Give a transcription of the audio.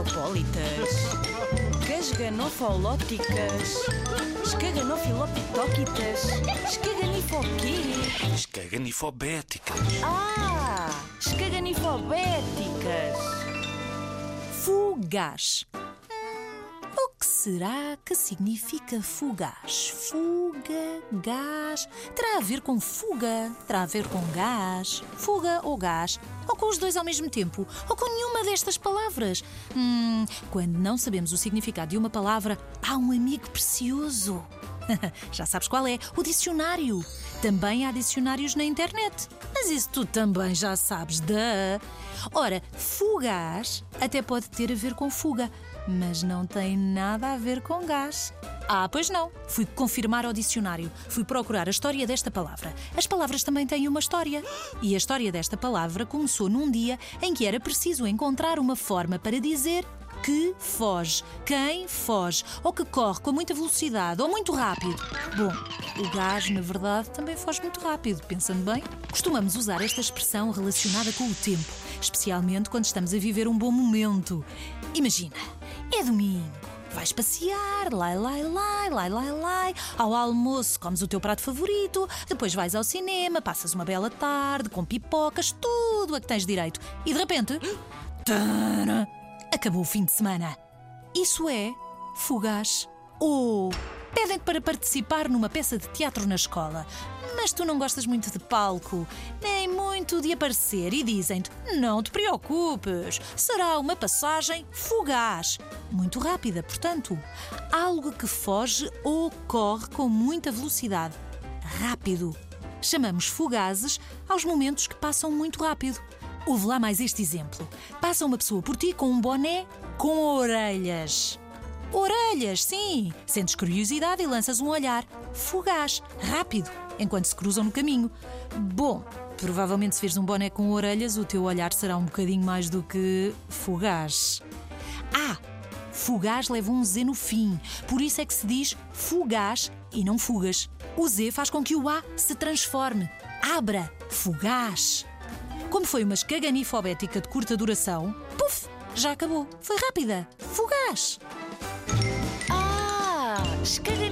escaganifopólitas, casganofolóticas, escaganofilopitóquitas, escaganifoquê? Escaganifobéticas. Ah, escaganifobéticas. Fugaz. Que será que significa fugaz? Fuga, gás. Terá a ver com fuga, terá a ver com gás, fuga ou gás, ou com os dois ao mesmo tempo, ou com nenhuma destas palavras. Hum, quando não sabemos o significado de uma palavra, há um amigo precioso. Já sabes qual é? O dicionário. Também há dicionários na internet. Mas isso tu também já sabes, da. Ora, fugaz até pode ter a ver com fuga, mas não tem nada a ver com gás. Ah, pois não. Fui confirmar ao dicionário. Fui procurar a história desta palavra. As palavras também têm uma história. E a história desta palavra começou num dia em que era preciso encontrar uma forma para dizer que foge, quem foge, ou que corre com muita velocidade ou muito rápido. Bom, o gás, na verdade, também foge muito rápido, pensando bem. Costumamos usar esta expressão relacionada com o tempo, especialmente quando estamos a viver um bom momento. Imagina, é domingo. Vais passear, lai, lai, lai, lai, lai, lai. Ao almoço comes o teu prato favorito, depois vais ao cinema, passas uma bela tarde com pipocas, tudo a que tens direito. E de repente. Acabou o fim de semana. Isso é fugaz. Ou pedem-te para participar numa peça de teatro na escola, mas tu não gostas muito de palco, nem muito de aparecer, e dizem-te: não te preocupes, será uma passagem fugaz. Muito rápida, portanto. Algo que foge ou corre com muita velocidade. Rápido. Chamamos fugazes aos momentos que passam muito rápido. Ouve lá mais este exemplo. Passa uma pessoa por ti com um boné com orelhas. Orelhas, sim! Sentes curiosidade e lanças um olhar fugaz, rápido, enquanto se cruzam no caminho. Bom, provavelmente se vires um boné com orelhas, o teu olhar será um bocadinho mais do que fugaz. Ah! Fugaz leva um Z no fim, por isso é que se diz fugaz e não fugas. O Z faz com que o A se transforme. Abra, fugaz. Como foi uma escaganifobética de curta duração, puf, já acabou. Foi rápida, fugaz. Ah, escaganifobéticas.